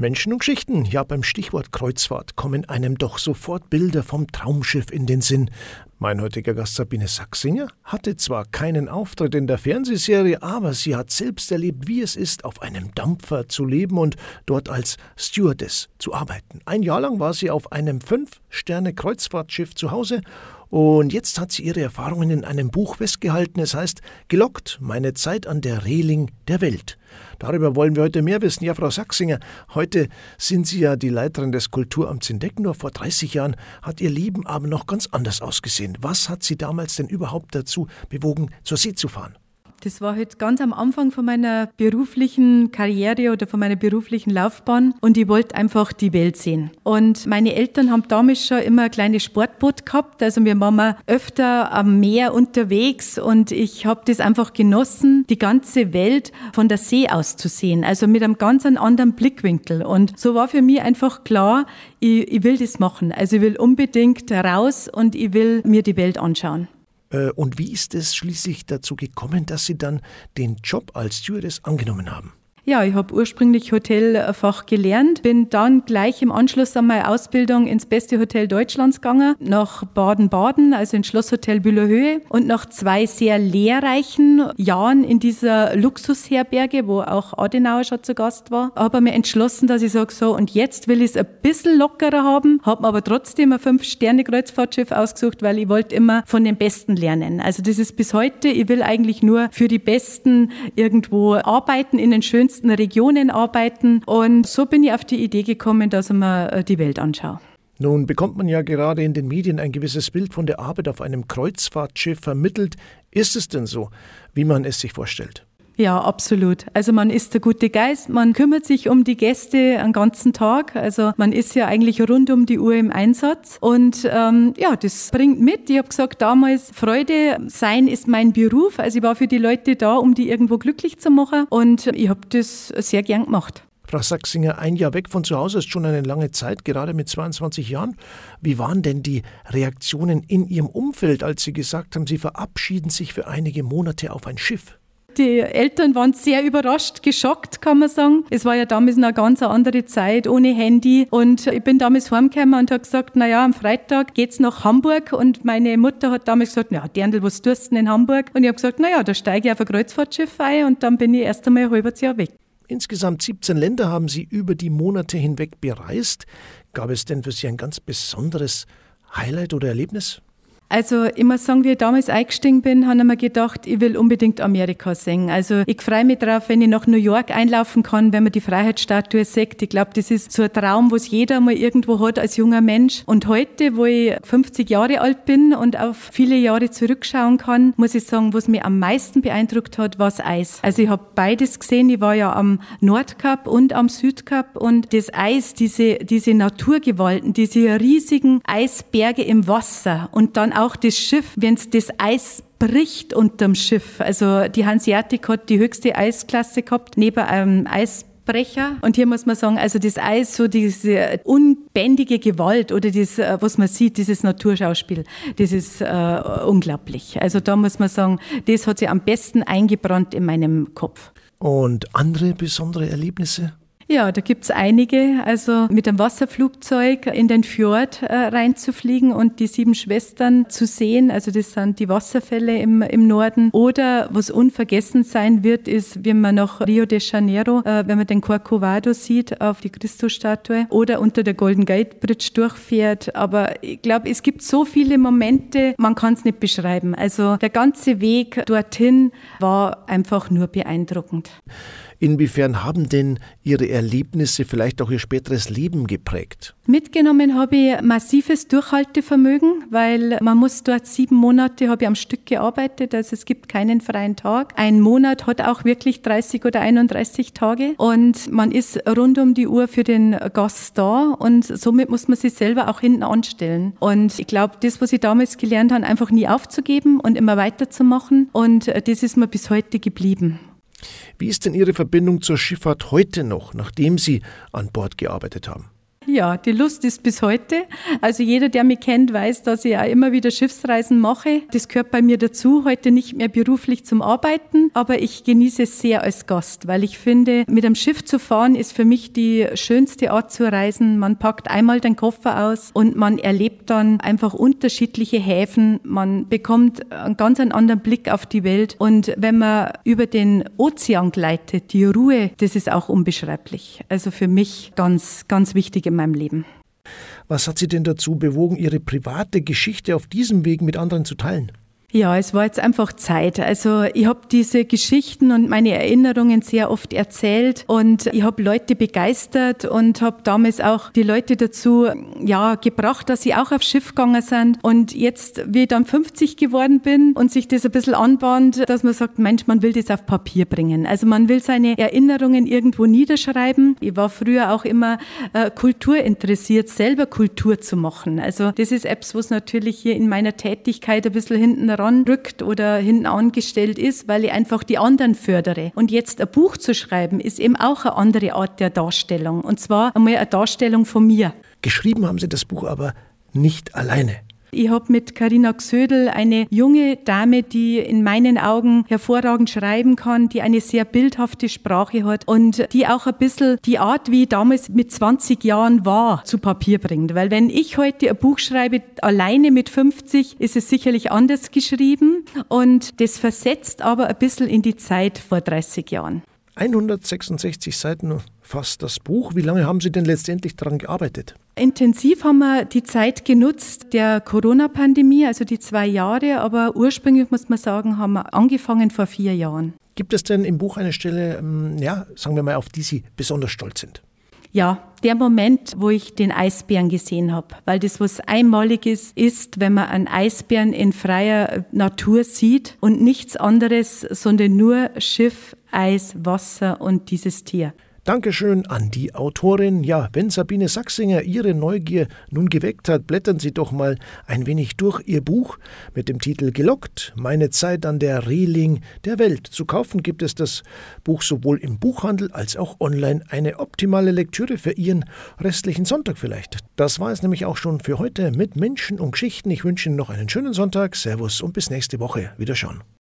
Menschen und Geschichten. Ja, beim Stichwort Kreuzfahrt kommen einem doch sofort Bilder vom Traumschiff in den Sinn. Mein heutiger Gast Sabine Sachsinger hatte zwar keinen Auftritt in der Fernsehserie, aber sie hat selbst erlebt, wie es ist, auf einem Dampfer zu leben und dort als Stewardess zu arbeiten. Ein Jahr lang war sie auf einem Fünf-Sterne-Kreuzfahrtschiff zu Hause und jetzt hat sie ihre Erfahrungen in einem Buch festgehalten. Es heißt Gelockt, meine Zeit an der Reling der Welt. Darüber wollen wir heute mehr wissen. Ja, Frau Sachsinger, heute sind Sie ja die Leiterin des Kulturamts in Deckendorf. Vor 30 Jahren hat Ihr Leben aber noch ganz anders ausgesehen. Was hat Sie damals denn überhaupt dazu bewogen, zur See zu fahren? Das war halt ganz am Anfang von meiner beruflichen Karriere oder von meiner beruflichen Laufbahn und ich wollte einfach die Welt sehen. Und meine Eltern haben damals schon immer ein kleines Sportboot gehabt, also wir waren öfter am Meer unterwegs und ich habe das einfach genossen, die ganze Welt von der See aus zu sehen, also mit einem ganz anderen Blickwinkel. Und so war für mich einfach klar, ich, ich will das machen. Also ich will unbedingt raus und ich will mir die Welt anschauen. Äh, und wie ist es schließlich dazu gekommen, dass Sie dann den Job als Stewardess angenommen haben? Ja, ich habe ursprünglich Hotelfach gelernt, bin dann gleich im Anschluss an meine Ausbildung ins beste Hotel Deutschlands gegangen, nach Baden-Baden, also ins Schlosshotel Bühlerhöhe. Und nach zwei sehr lehrreichen Jahren in dieser Luxusherberge, wo auch Adenauer schon zu Gast war, habe ich mir entschlossen, dass ich sage, so, und jetzt will ich es ein bisschen lockerer haben, habe aber trotzdem ein Fünf-Sterne-Kreuzfahrtschiff ausgesucht, weil ich wollte immer von den Besten lernen. Also das ist bis heute, ich will eigentlich nur für die Besten irgendwo arbeiten in den schönsten verschiedensten Regionen arbeiten. Und so bin ich auf die Idee gekommen, dass ich mir äh, die Welt anschaue. Nun bekommt man ja gerade in den Medien ein gewisses Bild von der Arbeit auf einem Kreuzfahrtschiff vermittelt. Ist es denn so, wie man es sich vorstellt? Ja, absolut. Also man ist der gute Geist, man kümmert sich um die Gäste einen ganzen Tag. Also man ist ja eigentlich rund um die Uhr im Einsatz. Und ähm, ja, das bringt mit. Ich habe gesagt, damals Freude sein ist mein Beruf. Also ich war für die Leute da, um die irgendwo glücklich zu machen. Und ich habe das sehr gern gemacht. Frau Sachsinger, ein Jahr weg von zu Hause ist schon eine lange Zeit, gerade mit 22 Jahren. Wie waren denn die Reaktionen in Ihrem Umfeld, als Sie gesagt haben, Sie verabschieden sich für einige Monate auf ein Schiff? Die Eltern waren sehr überrascht, geschockt, kann man sagen. Es war ja damals eine ganz andere Zeit, ohne Handy. Und ich bin damals heimgekommen und habe gesagt, naja, am Freitag geht's nach Hamburg. Und meine Mutter hat damals gesagt, ja, Dirndl, was tust du in Hamburg? Und ich habe gesagt, naja, da steige ich auf ein Kreuzfahrtschiff ein und dann bin ich erst einmal ein halbes Jahr weg. Insgesamt 17 Länder haben Sie über die Monate hinweg bereist. Gab es denn für Sie ein ganz besonderes Highlight oder Erlebnis? Also muss sagen, wie ich damals eingestiegen bin, habe ich mir gedacht, ich will unbedingt Amerika sehen. Also ich freue mich darauf, wenn ich nach New York einlaufen kann, wenn man die Freiheitsstatue sieht. Ich glaube, das ist so ein Traum, was jeder mal irgendwo hat als junger Mensch. Und heute, wo ich 50 Jahre alt bin und auf viele Jahre zurückschauen kann, muss ich sagen, was mich am meisten beeindruckt hat, war das Eis. Also ich habe beides gesehen. Ich war ja am Nordkap und am Südkap und das Eis, diese, diese Naturgewalten, diese riesigen Eisberge im Wasser und dann auch das Schiff, wenn es das Eis bricht unterm Schiff. Also die Hanseatic hat die höchste Eisklasse gehabt, neben einem Eisbrecher. Und hier muss man sagen, also das Eis, so diese unbändige Gewalt oder das, äh, was man sieht, dieses Naturschauspiel, das ist äh, unglaublich. Also da muss man sagen, das hat sich am besten eingebrannt in meinem Kopf. Und andere besondere Erlebnisse? Ja, da gibt's einige. Also mit dem Wasserflugzeug in den Fjord äh, reinzufliegen und die sieben Schwestern zu sehen. Also das sind die Wasserfälle im, im Norden. Oder was unvergessen sein wird, ist, wenn man nach Rio de Janeiro, äh, wenn man den Corcovado sieht auf die Christusstatue oder unter der Golden Gate Bridge durchfährt. Aber ich glaube, es gibt so viele Momente, man kann es nicht beschreiben. Also der ganze Weg dorthin war einfach nur beeindruckend. Inwiefern haben denn Ihre Erlebnisse vielleicht auch Ihr späteres Leben geprägt? Mitgenommen habe ich massives Durchhaltevermögen, weil man muss dort sieben Monate habe ich am Stück gearbeitet, also es gibt keinen freien Tag. Ein Monat hat auch wirklich 30 oder 31 Tage und man ist rund um die Uhr für den Gast da und somit muss man sich selber auch hinten anstellen. Und ich glaube, das, was ich damals gelernt habe, einfach nie aufzugeben und immer weiterzumachen und das ist mir bis heute geblieben. Wie ist denn Ihre Verbindung zur Schifffahrt heute noch, nachdem Sie an Bord gearbeitet haben? Ja, die Lust ist bis heute. Also jeder, der mich kennt, weiß, dass ich auch immer wieder Schiffsreisen mache. Das gehört bei mir dazu, heute nicht mehr beruflich zum Arbeiten, aber ich genieße es sehr als Gast, weil ich finde, mit einem Schiff zu fahren ist für mich die schönste Art zu reisen. Man packt einmal den Koffer aus und man erlebt dann einfach unterschiedliche Häfen. Man bekommt einen ganz anderen Blick auf die Welt und wenn man über den Ozean gleitet, die Ruhe, das ist auch unbeschreiblich. Also für mich ganz, ganz wichtig im meinem Leben. Was hat Sie denn dazu bewogen, Ihre private Geschichte auf diesem Weg mit anderen zu teilen? Ja, es war jetzt einfach Zeit. Also ich habe diese Geschichten und meine Erinnerungen sehr oft erzählt und ich habe Leute begeistert und habe damals auch die Leute dazu ja, gebracht, dass sie auch aufs Schiff gegangen sind. Und jetzt, wie ich dann 50 geworden bin und sich das ein bisschen anbahnt, dass man sagt, Mensch, man will das auf Papier bringen. Also man will seine Erinnerungen irgendwo niederschreiben. Ich war früher auch immer äh, Kultur selber Kultur zu machen. Also das ist etwas, was natürlich hier in meiner Tätigkeit ein bisschen hinten heranrückt oder hinten angestellt ist, weil ich einfach die anderen fördere. Und jetzt ein Buch zu schreiben, ist eben auch eine andere Art der Darstellung. Und zwar einmal eine Darstellung von mir. Geschrieben haben Sie das Buch aber nicht alleine. Ich habe mit Karina Gsödel eine junge Dame, die in meinen Augen hervorragend schreiben kann, die eine sehr bildhafte Sprache hat und die auch ein bisschen die Art, wie ich damals mit 20 Jahren war, zu Papier bringt. Weil wenn ich heute ein Buch schreibe, alleine mit 50, ist es sicherlich anders geschrieben und das versetzt aber ein bisschen in die Zeit vor 30 Jahren. 166 Seiten fast das Buch. Wie lange haben Sie denn letztendlich daran gearbeitet? Intensiv haben wir die Zeit genutzt der Corona-Pandemie, also die zwei Jahre, aber ursprünglich muss man sagen, haben wir angefangen vor vier Jahren. Gibt es denn im Buch eine Stelle, ähm, ja, sagen wir mal, auf die Sie besonders stolz sind? Ja, der Moment, wo ich den Eisbären gesehen habe, weil das was Einmaliges ist, wenn man einen Eisbären in freier Natur sieht und nichts anderes, sondern nur Schiff, Eis, Wasser und dieses Tier. Dankeschön an die Autorin. Ja, wenn Sabine Sachsinger Ihre Neugier nun geweckt hat, blättern Sie doch mal ein wenig durch Ihr Buch mit dem Titel Gelockt, meine Zeit an der Reling der Welt. Zu kaufen gibt es das Buch sowohl im Buchhandel als auch online. Eine optimale Lektüre für Ihren restlichen Sonntag vielleicht. Das war es nämlich auch schon für heute mit Menschen und Geschichten. Ich wünsche Ihnen noch einen schönen Sonntag. Servus und bis nächste Woche. Wiederschauen.